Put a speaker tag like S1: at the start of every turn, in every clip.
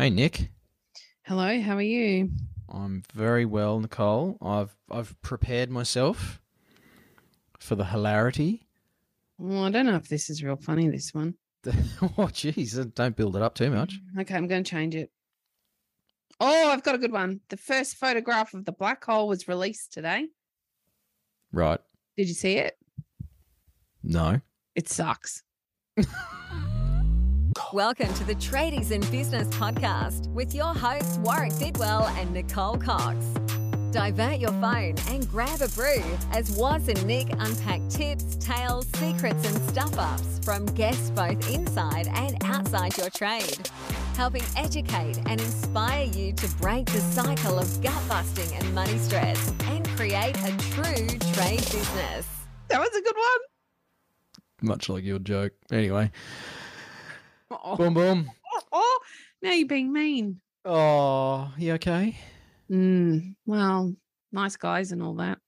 S1: Hey Nick,
S2: Hello, how are you?
S1: I'm very well, Nicole. I've I've prepared myself for the hilarity.
S2: Well, I don't know if this is real funny, this one.
S1: oh, jeez, don't build it up too much.
S2: Okay, I'm going to change it. Oh, I've got a good one. The first photograph of the black hole was released today.
S1: Right?
S2: Did you see it?
S1: No.
S2: It sucks.
S3: Welcome to the Tradies in Business podcast with your hosts Warwick Bidwell and Nicole Cox. Divert your phone and grab a brew as Waz and Nick unpack tips, tales, secrets, and stuff ups from guests both inside and outside your trade, helping educate and inspire you to break the cycle of gut busting and money stress and create a true trade business.
S2: That was a good one.
S1: Much like your joke. Anyway,
S2: Oh,
S1: boom, boom.
S2: oh, oh, now you're being mean.
S1: Oh, you okay?
S2: Mm, well, nice guys and all that.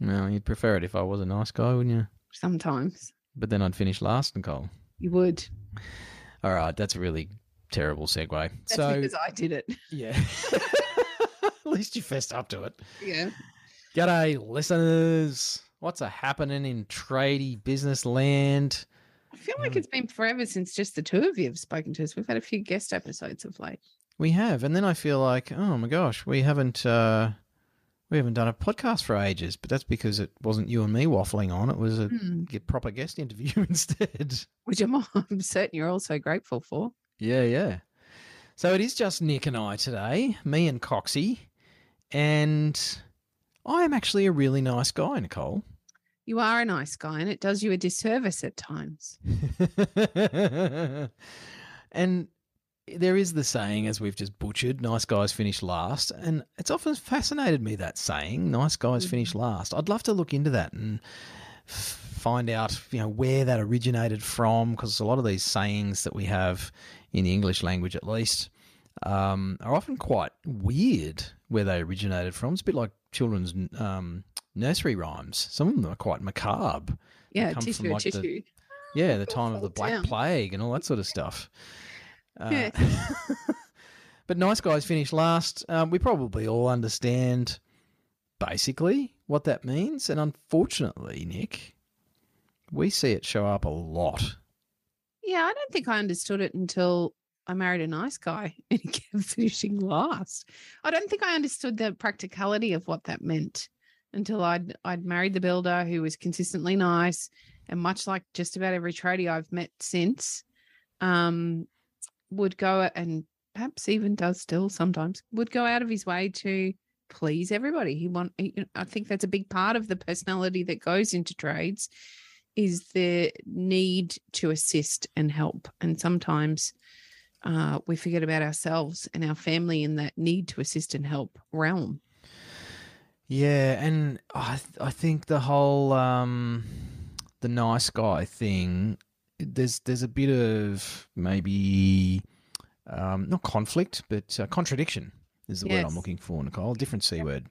S1: Well, you'd prefer it if I was a nice guy, wouldn't you?
S2: Sometimes
S1: But then I'd finish last, Nicole.
S2: you would.
S1: All right, that's a really terrible segue.
S2: That's
S1: so
S2: because I did it.
S1: yeah, at least you fessed up to it.
S2: Yeah.
S1: G'day, listeners. What's a happening in tradie business land?
S2: I feel like it's been forever since just the two of you have spoken to us. We've had a few guest episodes of late.
S1: We have, and then I feel like, oh my gosh, we haven't uh, we haven't done a podcast for ages. But that's because it wasn't you and me waffling on; it was a get proper guest interview instead.
S2: Which I'm, I'm certain you're also grateful for.
S1: Yeah, yeah. So it is just Nick and I today, me and Coxie, and I am actually a really nice guy, Nicole.
S2: You are a nice guy, and it does you a disservice at times.
S1: and there is the saying, as we've just butchered, nice guys finish last. And it's often fascinated me that saying, nice guys finish last. I'd love to look into that and find out, you know, where that originated from, because a lot of these sayings that we have in the English language, at least, um, are often quite weird where they originated from. It's a bit like children's um, nursery rhymes. Some of them are quite macabre.
S2: Yeah,
S1: come
S2: tissue,
S1: from, like, the- Yeah, the time of the Black
S2: down.
S1: Plague and all that sort of stuff. Uh,
S2: Yeah.
S1: but nice guys finish last. Um, we probably all understand basically what that means, and unfortunately, Nick, we see it show up a lot.
S2: Yeah, I don't think I understood it until I married a nice guy and he kept finishing last. I don't think I understood the practicality of what that meant until I'd I'd married the builder who was consistently nice and much like just about every tradie I've met since, um, would go and perhaps even does still sometimes would go out of his way to please everybody. He want I think that's a big part of the personality that goes into trades is the need to assist and help. And sometimes uh, we forget about ourselves and our family in that need to assist and help realm.
S1: Yeah, and I th- I think the whole um, the nice guy thing. There's there's a bit of maybe um, not conflict, but uh, contradiction is the word I'm looking for, Nicole. Different c word.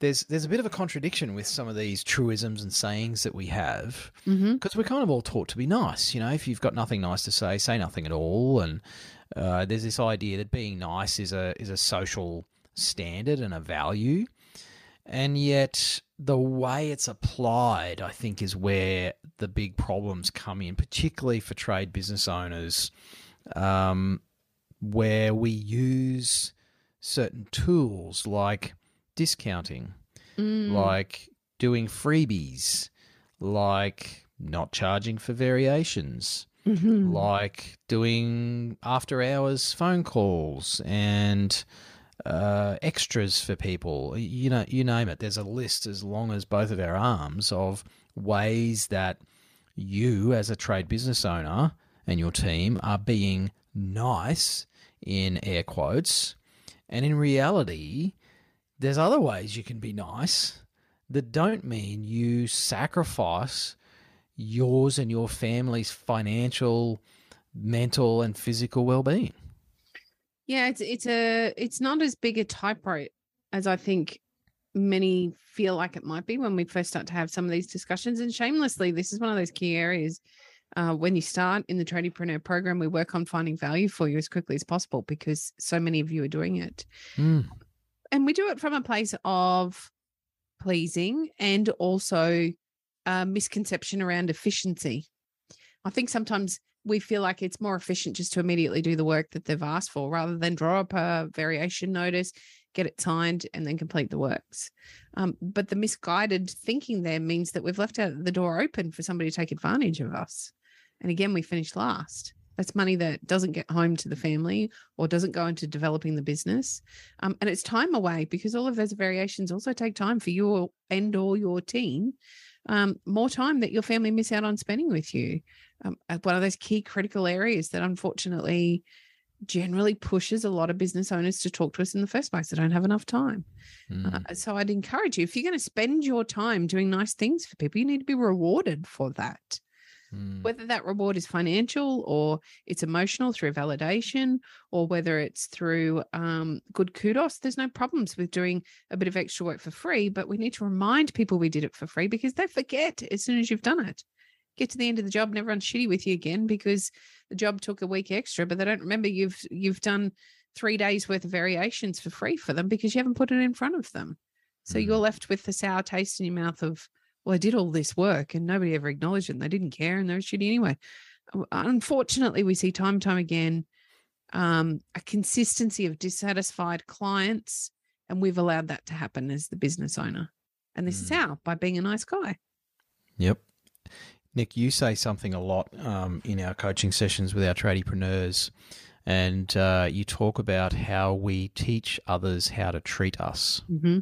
S1: There's there's a bit of a contradiction with some of these truisms and sayings that we have
S2: Mm-hmm.
S1: because we're kind of all taught to be nice. You know, if you've got nothing nice to say, say nothing at all. And uh, there's this idea that being nice is a is a social standard and a value, and yet the way it's applied, I think, is where the big problems come in, particularly for trade business owners, um, where we use certain tools like discounting
S2: Mm.
S1: like doing freebies, like not charging for variations,
S2: Mhm.
S1: like doing after hours phone calls and uh, extras for people. You know, you name it. There's a list as long as both of our arms of ways that you, as a trade business owner, and your team are being nice in air quotes. And in reality, there's other ways you can be nice that don't mean you sacrifice yours and your family's financial, mental, and physical well-being.
S2: Yeah, it's it's a it's not as big a typewriter as I think many feel like it might be when we first start to have some of these discussions. And shamelessly, this is one of those key areas Uh, when you start in the Tradiepreneur program, we work on finding value for you as quickly as possible because so many of you are doing it.
S1: Mm.
S2: And we do it from a place of pleasing and also a misconception around efficiency. I think sometimes we feel like it's more efficient just to immediately do the work that they've asked for rather than draw up a variation notice, get it signed, and then complete the works. Um, but the misguided thinking there means that we've left the door open for somebody to take advantage of us. And again, we finish last. That's money that doesn't get home to the family or doesn't go into developing the business. Um, and it's time away because all of those variations also take time for you and or your team. Um, more time that your family miss out on spending with you. Um, uh, one of those key critical areas that unfortunately generally pushes a lot of business owners to talk to us in the first place. They don't have enough time.
S1: Mm.
S2: Uh, so I'd encourage you if you're going to spend your time doing nice things for people, you need to be rewarded for that
S1: Mm.
S2: whether that reward is financial or it's emotional through validation or whether it's through um, good kudos there's no problems with doing a bit of extra work for free but we need to remind people we did it for free because they forget as soon as you've done it get to the end of the job and everyone's shitty with you again because the job took a week extra but they don't remember you've you've done three days worth of variations for free for them because you haven't put it in front of them so
S1: Mm.
S2: you're left with the sour taste in your mouth of well, I did all this work and nobody ever acknowledged it and they didn't care and they were shitty anyway. Uh, Unfortunately, we see time and time again um, a consistency of dissatisfied clients, and we've allowed that to happen as the business owner. And this is
S1: Mm.
S2: how by being a nice guy.
S1: Yep. Nick, you say something a lot um, in our coaching sessions with our tradiepreneurs, and uh, you talk about how we teach others how to treat us.
S2: Mm-hmm.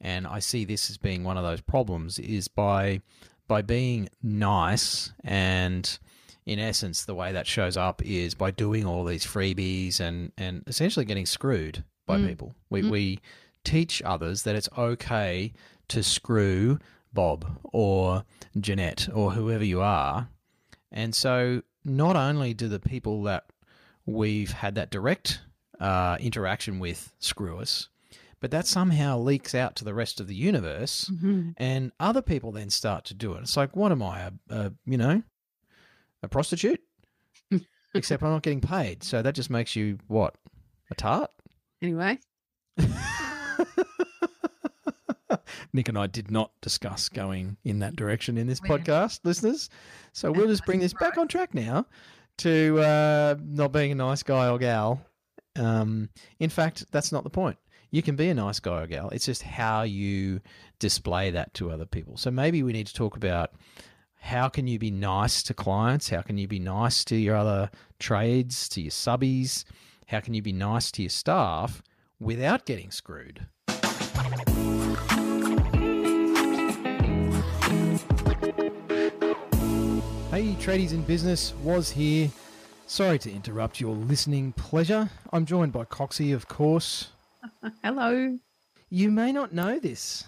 S1: And I see this as being one of those problems is by by being nice and in essence the way that shows up is by doing all these freebies and and essentially getting screwed by
S2: Mm.
S1: people. We
S2: Mm.
S1: we teach others that it's okay to screw Bob or Jeanette or whoever you are. And so not only do the people that we've had that direct uh, interaction with screw us, but that somehow leaks out to the rest of the universe,
S2: Mm-hmm.
S1: and other people then start to do it. It's like, what am I, a, a you know, a prostitute? Except I'm not getting paid, so that just makes you what, a tart?
S2: Anyway,
S1: Nick and I did not discuss going in that direction in this podcast, listeners. So we'll just bring this back on track now to uh, not being a nice guy or gal. Um, in fact, that's not the point. You can be a nice guy or gal. It's just how you display that to other people. So maybe we need to talk about how can you be nice to clients? How can you be nice to your other trades, to your subbies? How can you be nice to your staff without getting screwed? Hey, tradies in business, Waz here. Sorry to interrupt your listening pleasure. I'm joined by Coxie, of course.
S2: hello.
S1: You may not know this,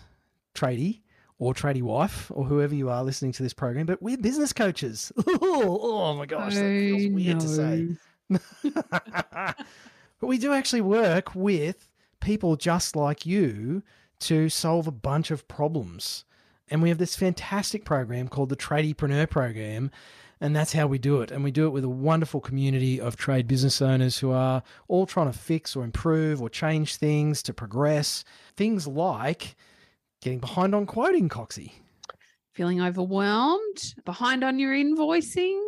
S1: tradie or tradie wife or whoever you are listening to this program, but we're business coaches. oh my gosh, that feels weird to say. but we do actually work with people just like you to solve a bunch of problems. And we have this fantastic program called the Tradiepreneur Program. And that's how we do it. And we do it with a wonderful community of trade business owners who are all trying to fix or improve or change things to progress. Things like getting behind on quoting, Coxie.
S2: Feeling overwhelmed, behind on your invoicing,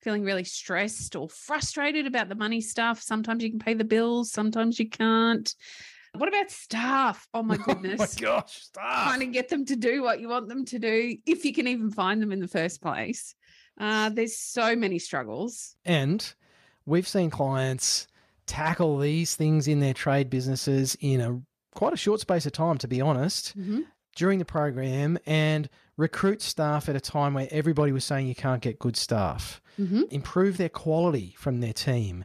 S2: feeling really stressed or frustrated about the money stuff. Sometimes you can pay the bills, sometimes you can't. What about staff? Oh my goodness.
S1: Oh my gosh, staff.
S2: Trying to get them to do what you want them to do, if you can even find them in the first place. Uh, there's so many struggles.
S1: And we've seen clients tackle these things in their trade businesses in a quite a short space of time, to be honest, during the program and recruit staff at a time where everybody was saying you can't get good staff,
S2: Mm-hmm.
S1: improve their quality from their team,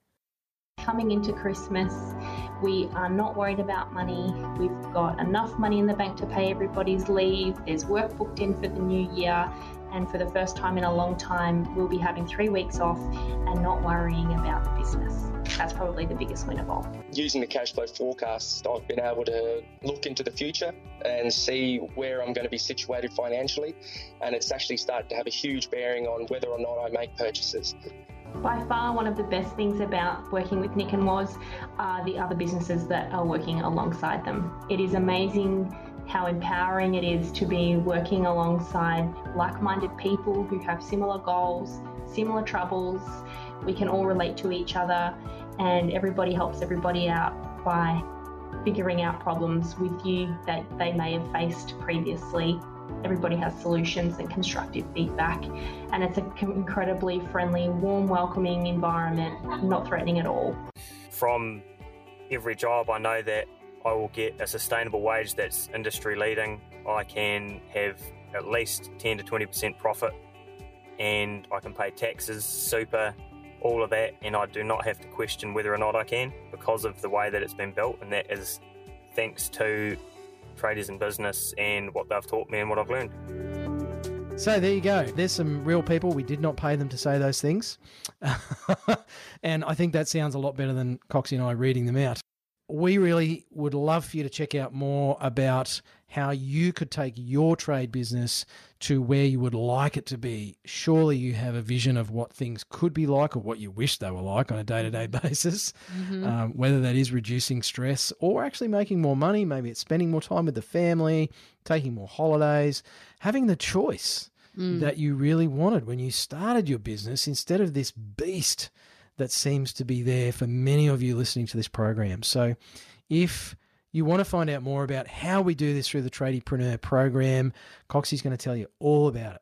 S4: Coming into Christmas, we are not worried about money. We've got enough money in the bank to pay everybody's leave. There's work booked in for the new year. And for the first time in a long time, we'll be having three weeks off and not worrying about the business. That's probably the biggest win of all.
S5: Using the cash flow forecast, I've been able to look into the future and see where I'm going to be situated financially. And it's actually started to have a huge bearing on whether or not I make purchases.
S4: By far, one of the best things about working with Nick and Woz are the other businesses that are working alongside them. It is amazing how empowering it is to be working alongside like minded people who have similar goals, similar troubles. We can all relate to each other, and everybody helps everybody out by figuring out problems with you that they may have faced previously. Everybody has solutions and constructive feedback, and it's an incredibly friendly, warm, welcoming environment, not threatening at all.
S6: From every job, I know that I will get a sustainable wage that's industry leading. I can have at least 10 to 20% profit and I can pay taxes, super, all of that, and I do not have to question whether or not I can because of the way that it's been built, and that is thanks to Tradies in Business and what they've taught me and what I've learned.
S1: So there you go. There's some real people. We did not pay them to say those things. and I think that sounds a lot better than Coxie and I reading them out we really would love for you to check out more about how you could take your trade business to where you would like it to be. Surely you have a vision of what things could be like or what you wish they were like on a day to day basis, mm-hmm. um, whether that is reducing stress or actually making more money. Maybe it's spending more time with the family, taking more holidays, having the choice. Mm. That you really wanted when you started your business instead of this beast that seems to be there for many of you listening to this program. So if you want to find out more about how we do this through the Tradiepreneur program, Coxie's going to tell you all about it.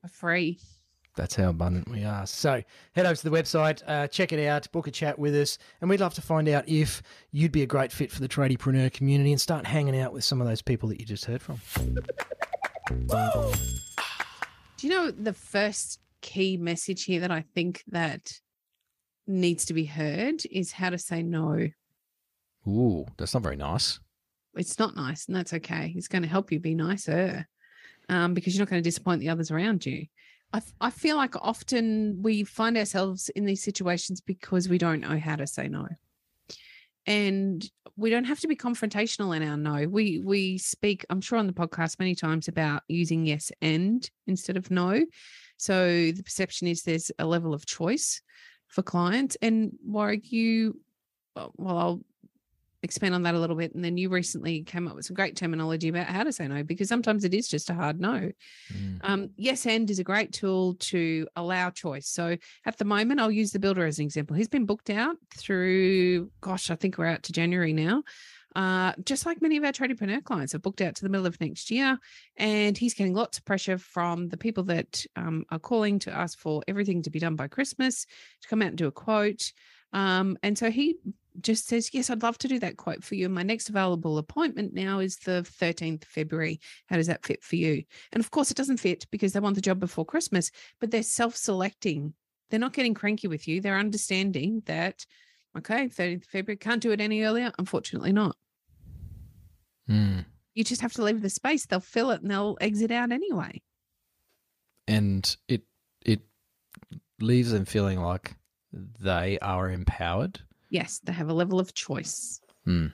S2: for free.
S1: That's how abundant we are. So head over to the website, uh, check it out, book a chat with us, and we'd love to find out if you'd be a great fit for the tradiepreneur community and start hanging out with some of those people that you just heard from.
S2: Do you know the first key message here that I think that needs to be heard is how to say no.
S1: Ooh, that's not very nice.
S2: It's not nice, and that's okay. It's going to help you be nicer um, because you're not going to disappoint the others around you. I, I feel like often we find ourselves in these situations because we don't know how to say no. And we don't have to be confrontational in our no. We we speak, I'm sure on the podcast many times about using yes and instead of no. So the perception is there's a level of choice for clients. And Warwick, you well, I'll expand on that a little bit. And then you recently came up with some great terminology about how to say no, because sometimes it is just a hard no. Mm. Um, yes, and is a great tool to allow choice. So at the moment, I'll use the builder as an example. He's been booked out through, gosh, I think we're out to January now. Uh, just like many of our tradiepreneur clients have booked out to the middle of next year, and he's getting lots of pressure from the people that um, are calling to ask for everything to be done by Christmas to come out and do a quote. Um, and so he just says, Yes, I'd love to do that quote for you. My next available appointment now is the 13th February. How does that fit for you? And of course, it doesn't fit because they want the job before Christmas, but they're self selecting. They're not getting cranky with you. They're understanding that, okay, 13th February, can't do it any earlier. Unfortunately, not.
S1: Mm.
S2: You just have to leave the space. They'll fill it and they'll exit out anyway.
S1: And it, it leaves them feeling like they are empowered
S2: Yes, they have a level of choice.
S1: Hmm.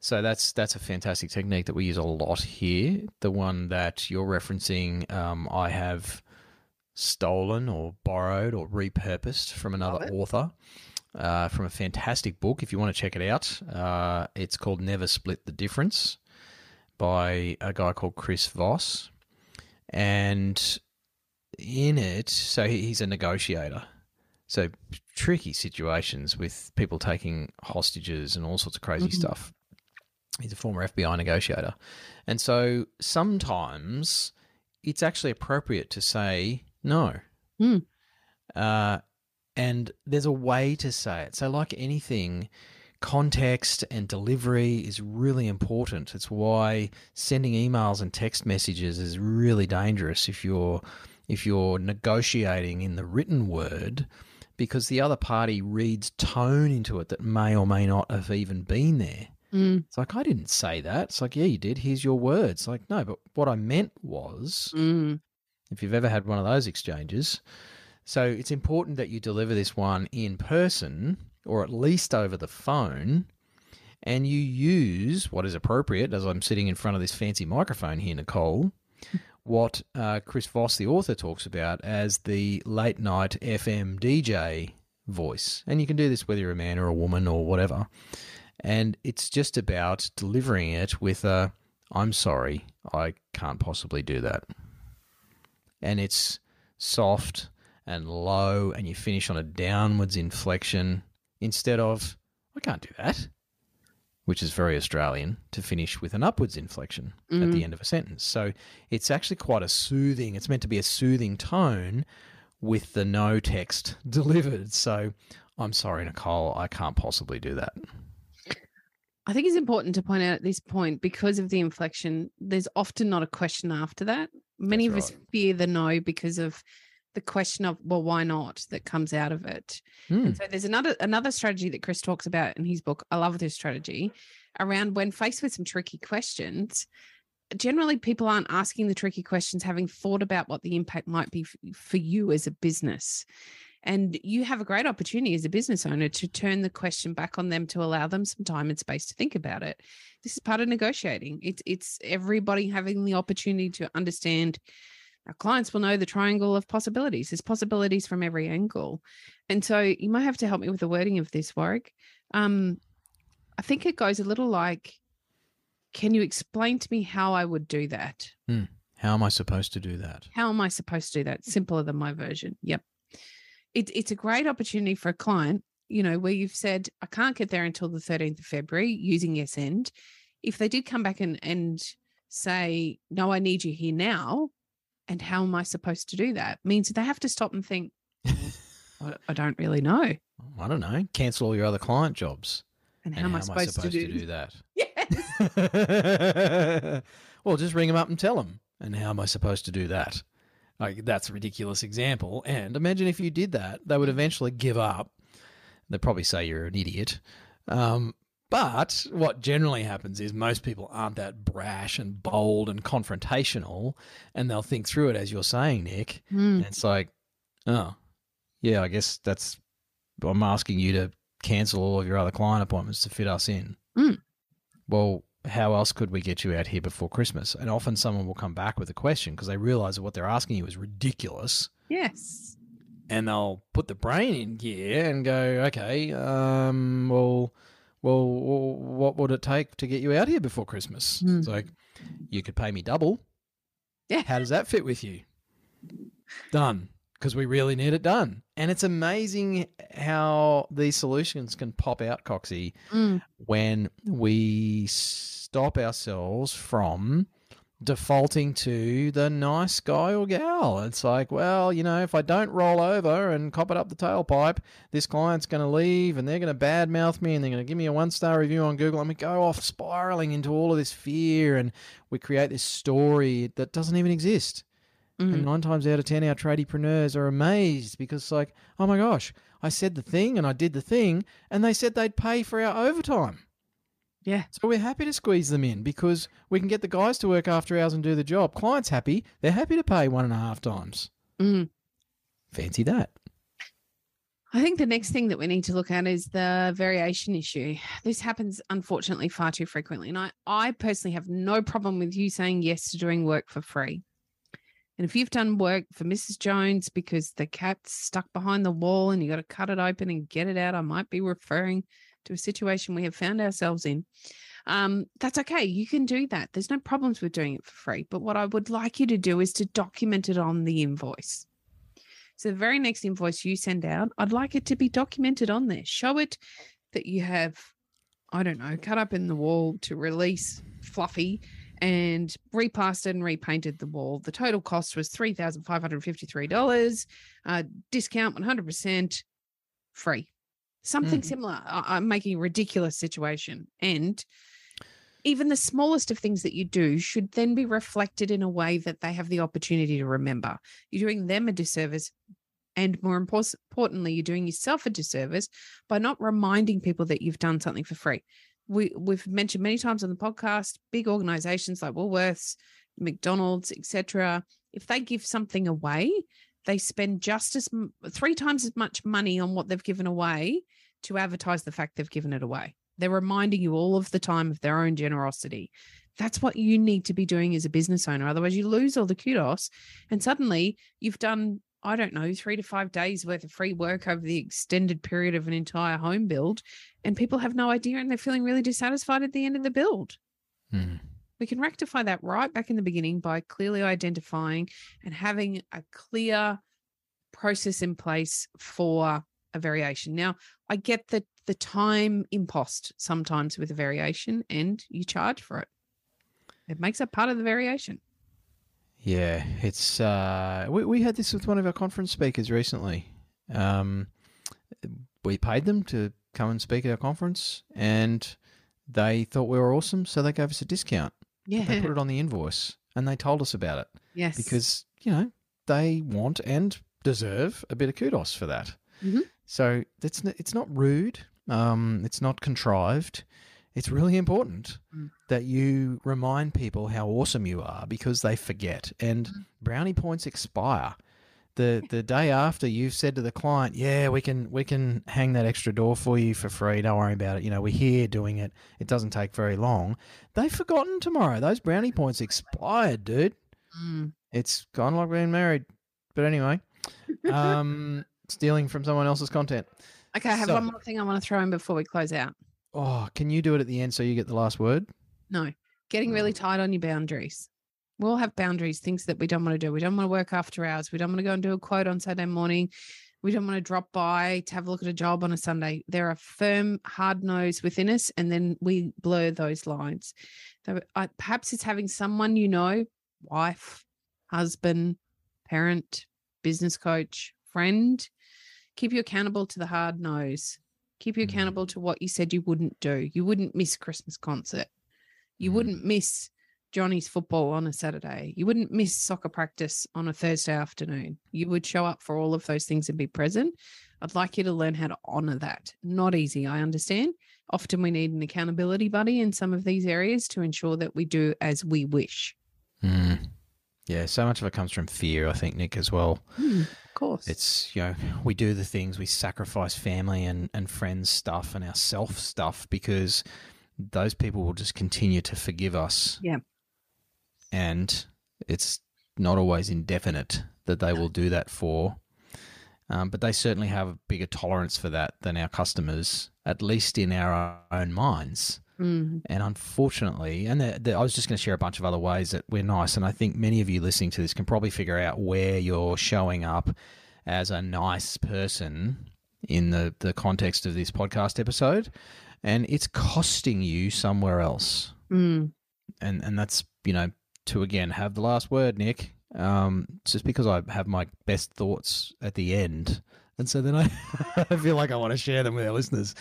S1: So that's that's a fantastic technique that we use a lot here. The one that you're referencing, um, I have stolen or borrowed or repurposed from another author uh, from a fantastic book. If you want to check it out, uh, it's called Never Split the Difference by a guy called Chris Voss. And in it, so he's a negotiator So tricky situations with people taking hostages and all sorts of crazy
S2: Mhm.
S1: stuff. He's a former FBI negotiator. And so sometimes it's actually appropriate to say no.
S2: Hmm.
S1: Uh, and there's a way to say it. So, like anything, context and delivery is really important. It's why sending emails and text messages is really dangerous if you're if you're negotiating in the written word because the other party reads tone into it that may or may not have even been there.
S2: Mm,
S1: It's like I didn't say that. It's like, yeah, you did. Here's your words. Like, no, but what I meant was
S2: mm,
S1: if you've ever had one of those exchanges. So it's important that you deliver this one in person or at least over the phone and you use what is appropriate as I'm sitting in front of this fancy microphone here, Nicole, what uh, Chris Voss, the author, talks about as the late night FM DJ voice. And you can do this whether you're a man or a woman or whatever. And it's just about delivering it with a, I'm sorry, I can't possibly do that and it's soft and low, and you finish on a downwards inflection instead of, I can't do that, which is very Australian, to finish with an upwards inflection at the mm-hmm. end of a sentence. So it's actually quite a soothing, it's meant to be a soothing tone with the no text delivered. So I'm sorry, Nicole, I can't possibly do that.
S2: I think it's important to point out at this point because of the inflection, there's often not a question after that. Many
S1: That's
S2: of us fear the no because of the question of well, why not that comes out of it.
S1: Hmm.
S2: And so there's another another strategy that Chris talks about in his book. I love this strategy around when faced with some tricky questions. Generally, people aren't asking the tricky questions having thought about what the impact might be for you as a business. And you have a great opportunity as a business owner to turn the question back on them to allow them some time and space to think about it. This is part of negotiating. It's it's everybody having the opportunity to understand our clients will know the triangle of possibilities. There's possibilities from every angle. And so you might have to help me with the wording of this, Warwick. Um, I think it goes a little like, can you explain to me how I would do that?
S1: How am I supposed to do that?
S2: How am I supposed to do that? Simpler than my version. Yep. It, it's a great opportunity for a client, you know, where you've said, I can't get there until the 13th of February using yes end. If they did come back and, and say, no, I need you here now, and how am I supposed to do that? Means they have to stop and think, I, don't really know.
S1: I don't know. Cancel all your other client jobs.
S2: And how,
S1: And
S2: am, I supposed to do,
S1: that?
S2: Yes.
S1: well, just ring them up and tell them. And how am I supposed to do that? Like that's a ridiculous example. And imagine if you did that, they would eventually give up. They'd probably say you're an idiot. Um, but what generally happens is most people aren't that brash and bold and confrontational, and they'll think through it as you're saying, Nick.
S2: Hmm.
S1: And it's like, oh, yeah, I guess that's. I'm asking you to cancel all of your other client appointments to fit us in.
S2: Mm.
S1: Well, how else could we get you out here before Christmas? And often someone will come back with a question because they realize that what they're asking you is ridiculous.
S2: Yes.
S1: And they'll put the brain in gear and go, okay, um, well, well, what would it take to get you out here before Christmas?
S2: Mm.
S1: It's like, you could pay me double.
S2: Yeah.
S1: How does that fit with you? Done. Because we really need it done. And it's amazing how these solutions can pop out, Coxie,
S2: Mm.
S1: when we stop ourselves from defaulting to the nice guy or gal. It's like, well, you know, if I don't roll over and cop it up the tailpipe, this client's going to leave and they're going to badmouth me and they're going to give me a one star review on Google. And we go off spiraling into all of this fear and we create this story that doesn't even exist.
S2: Mhm.
S1: And nine times out of ten, our tradiepreneurs are amazed because, it's like, oh my gosh, I said the thing and I did the thing, and they said they'd pay for our overtime.
S2: Yeah.
S1: So we're happy to squeeze them in because we can get the guys to work after hours and do the job. Clients happy, they're happy to pay one and a half times.
S2: Mm.
S1: Fancy that.
S2: I think the next thing that we need to look at is the variation issue. This happens unfortunately far too frequently. And I, I personally have no problem with you saying yes to doing work for free. And if you've done work for Mrs. Jones because the cat's stuck behind the wall and you got to cut it open and get it out, I might be referring to a situation we have found ourselves in. Um, that's okay. You can do that. There's no problems with doing it for free. But what I would like you to do is to document it on the invoice. So the very next invoice you send out, I'd like it to be documented on there. Show it that you have, I don't know, cut up in the wall to release Fluffy and replastered and repainted the wall. The total cost was $3,553. Uh, discount 100% free. Something
S1: Mhm.
S2: similar. I- I'm making a ridiculous situation. And even the smallest of things that you do should then be reflected in a way that they have the opportunity to remember. You're doing them a disservice. And more importantly, you're doing yourself a disservice by not reminding people that you've done something for free. We, we've mentioned many times on the podcast, big organizations like Woolworths, McDonald's, etc. If they give something away, they spend just as three times as much money on what they've given away to advertise the fact they've given it away. They're reminding you all of the time of their own generosity. That's what you need to be doing as a business owner. Otherwise, you lose all the kudos. And suddenly you've done, I don't know, three to five days worth of free work over the extended period of an entire home build. And people have no idea and they're feeling really dissatisfied at the end of the build.
S1: Hmm.
S2: We can rectify that right back in the beginning by clearly identifying and having a clear process in place for a variation. Now, I get that the time impost sometimes with a variation and you charge for it. It makes up part of the variation.
S1: Yeah, it's uh, we we had this with one of our conference speakers recently. Um, we paid them to come and speak at our conference, and they thought we were awesome, so they gave us a discount.
S2: Yeah.
S1: They put it on the invoice, and they told us about it
S2: yes.
S1: because you know they want and deserve a bit of kudos for that.
S2: Mhm.
S1: So it's it's not rude. Um, it's not contrived. It's really important
S2: Mm.
S1: that you remind people how awesome you are because they forget. And
S2: Mm.
S1: brownie points expire. The the day after you've said to the client, "Yeah, we can we can hang that extra door for you for free. Don't worry about it. You know, we're here doing it. It doesn't take very long." They've forgotten tomorrow. Those brownie points expired, dude.
S2: Mm.
S1: It's of like being married. But anyway, um, stealing from someone else's content.
S2: Okay, I have
S1: So-
S2: one more thing I want to throw in before we close out.
S1: Oh, can you do it at the end so you get the last word?
S2: No, getting really tight on your boundaries. We all have boundaries, things that we don't want to do. We don't want to work after hours. We don't want to go and do a quote on Saturday morning. We don't want to drop by to have a look at a job on a Sunday. There are firm, hard nose within us, and then we blur those lines. So I, perhaps it's having someone you know, wife, husband, parent, business coach, friend, keep you accountable to the hard nose. Keep you
S1: Mm.
S2: accountable to what you said you wouldn't do. You wouldn't miss Christmas concert. You
S1: Mm.
S2: wouldn't miss Johnny's football on a Saturday. You wouldn't miss soccer practice on a Thursday afternoon. You would show up for all of those things and be present. I'd like you to learn how to honor that. Not easy, I understand. Often we need an accountability buddy in some of these areas to ensure that we do as we wish.
S1: Mm. Yeah, so much of it comes from fear, I think, Nick, as well.
S2: of course.
S1: It's, you know, we do the things, we sacrifice family and, and friends stuff and our self stuff because those people will just continue to forgive us.
S2: Yeah.
S1: And it's not always indefinite that they will do that for. Um, but they certainly have a bigger tolerance for that than our customers, at least in our own minds.
S2: Mm,
S1: And unfortunately, and the, the, I was just going to share a bunch of other ways that we're nice. And I think many of you listening to this can probably figure out where you're showing up as a nice person in the, the context of this podcast episode. And it's costing you somewhere else.
S2: mm.
S1: And, and that's, you know, to again have the last word, Nick. Um, just because I have my best thoughts at the end. And so then I, I feel like I want to share them with our listeners.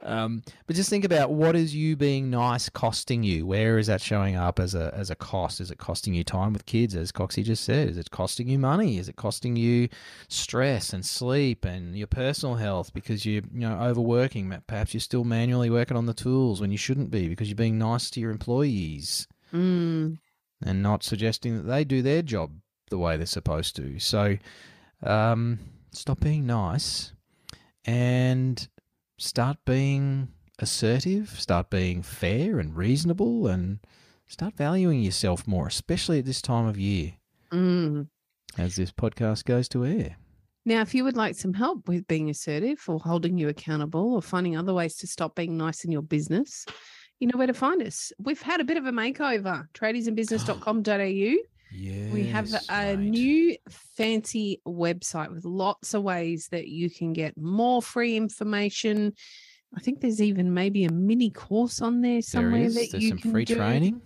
S1: Um, but just think about what is you being nice costing you? Where is that showing up as a as a cost? Is it costing you time with kids, as Coxie just said? Is it costing you money? Is it costing you stress and sleep and your personal health because you're you know overworking? Perhaps you're still manually working on the tools when you shouldn't be because you're being nice to your employees
S2: Mm.
S1: And not suggesting that they do their job the way they're supposed to. So, um, stop being nice and start being assertive, start being fair and reasonable, and start valuing yourself more, especially at this time of year
S2: Mm.
S1: as this podcast goes to air.
S2: Now, if you would like some help with being assertive or holding you accountable or finding other ways to stop being nice in your business, you know where to find us. We've had a bit of a makeover, tradiesinbusiness.com.au.
S1: Yes,
S2: we have a
S1: mate.
S2: new fancy website with lots of ways that you can get more free information. I think there's even maybe a mini course on there
S1: There
S2: somewhere
S1: is.
S2: that
S1: There's
S2: you
S1: some
S2: can
S1: free
S2: do.
S1: training.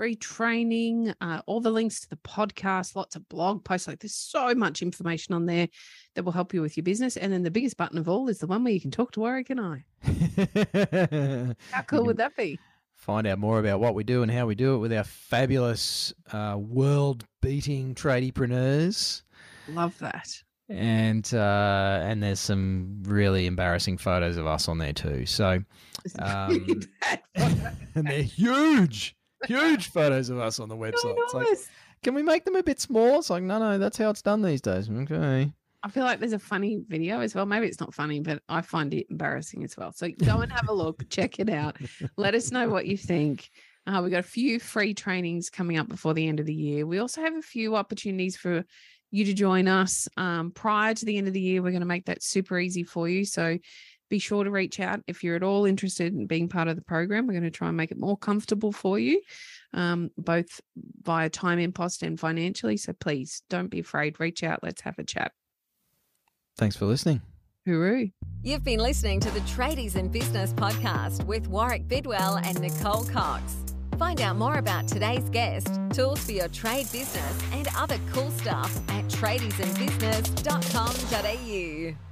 S2: Free training, uh, all the links to the podcast, lots of blog posts. Like there's so much information on there that will help you with your business. And then the biggest button of all is the one where you can talk to Warwick and I. How cool would that be?
S1: Find out more about what we do and how we do it with our fabulous uh, world-beating tradiepreneurs.
S2: Love that.
S1: and uh, and there's some really embarrassing photos of us on there too. So Um,
S2: really bad photo.
S1: and they're huge, huge photos of us on the website. It's like, can we make them a bit small? It's like, no, no, that's how it's done these days. Okay.
S2: I feel like there's a funny video as well. Maybe it's not funny, but I find it embarrassing as well. So go and have a look, check it out. Let us know what you think. Uh, we got a few free trainings coming up before the end of the year. We also have a few opportunities for you to join us um, prior to the end of the year. We're going to make that super easy for you. So be sure to reach out if you're at all interested in being part of the program. We're going to try and make it more comfortable for you, um, both via time impost and financially. So please don't be afraid. Reach out. Let's have a chat.
S1: Thanks for listening.
S2: Hooroo.
S3: You've been listening to the Tradies in Business podcast with Warwick Bidwell and Nicole Cox. Find out more about today's guest, tools for your trade business, and other cool stuff at tradiesinbusiness.com.au.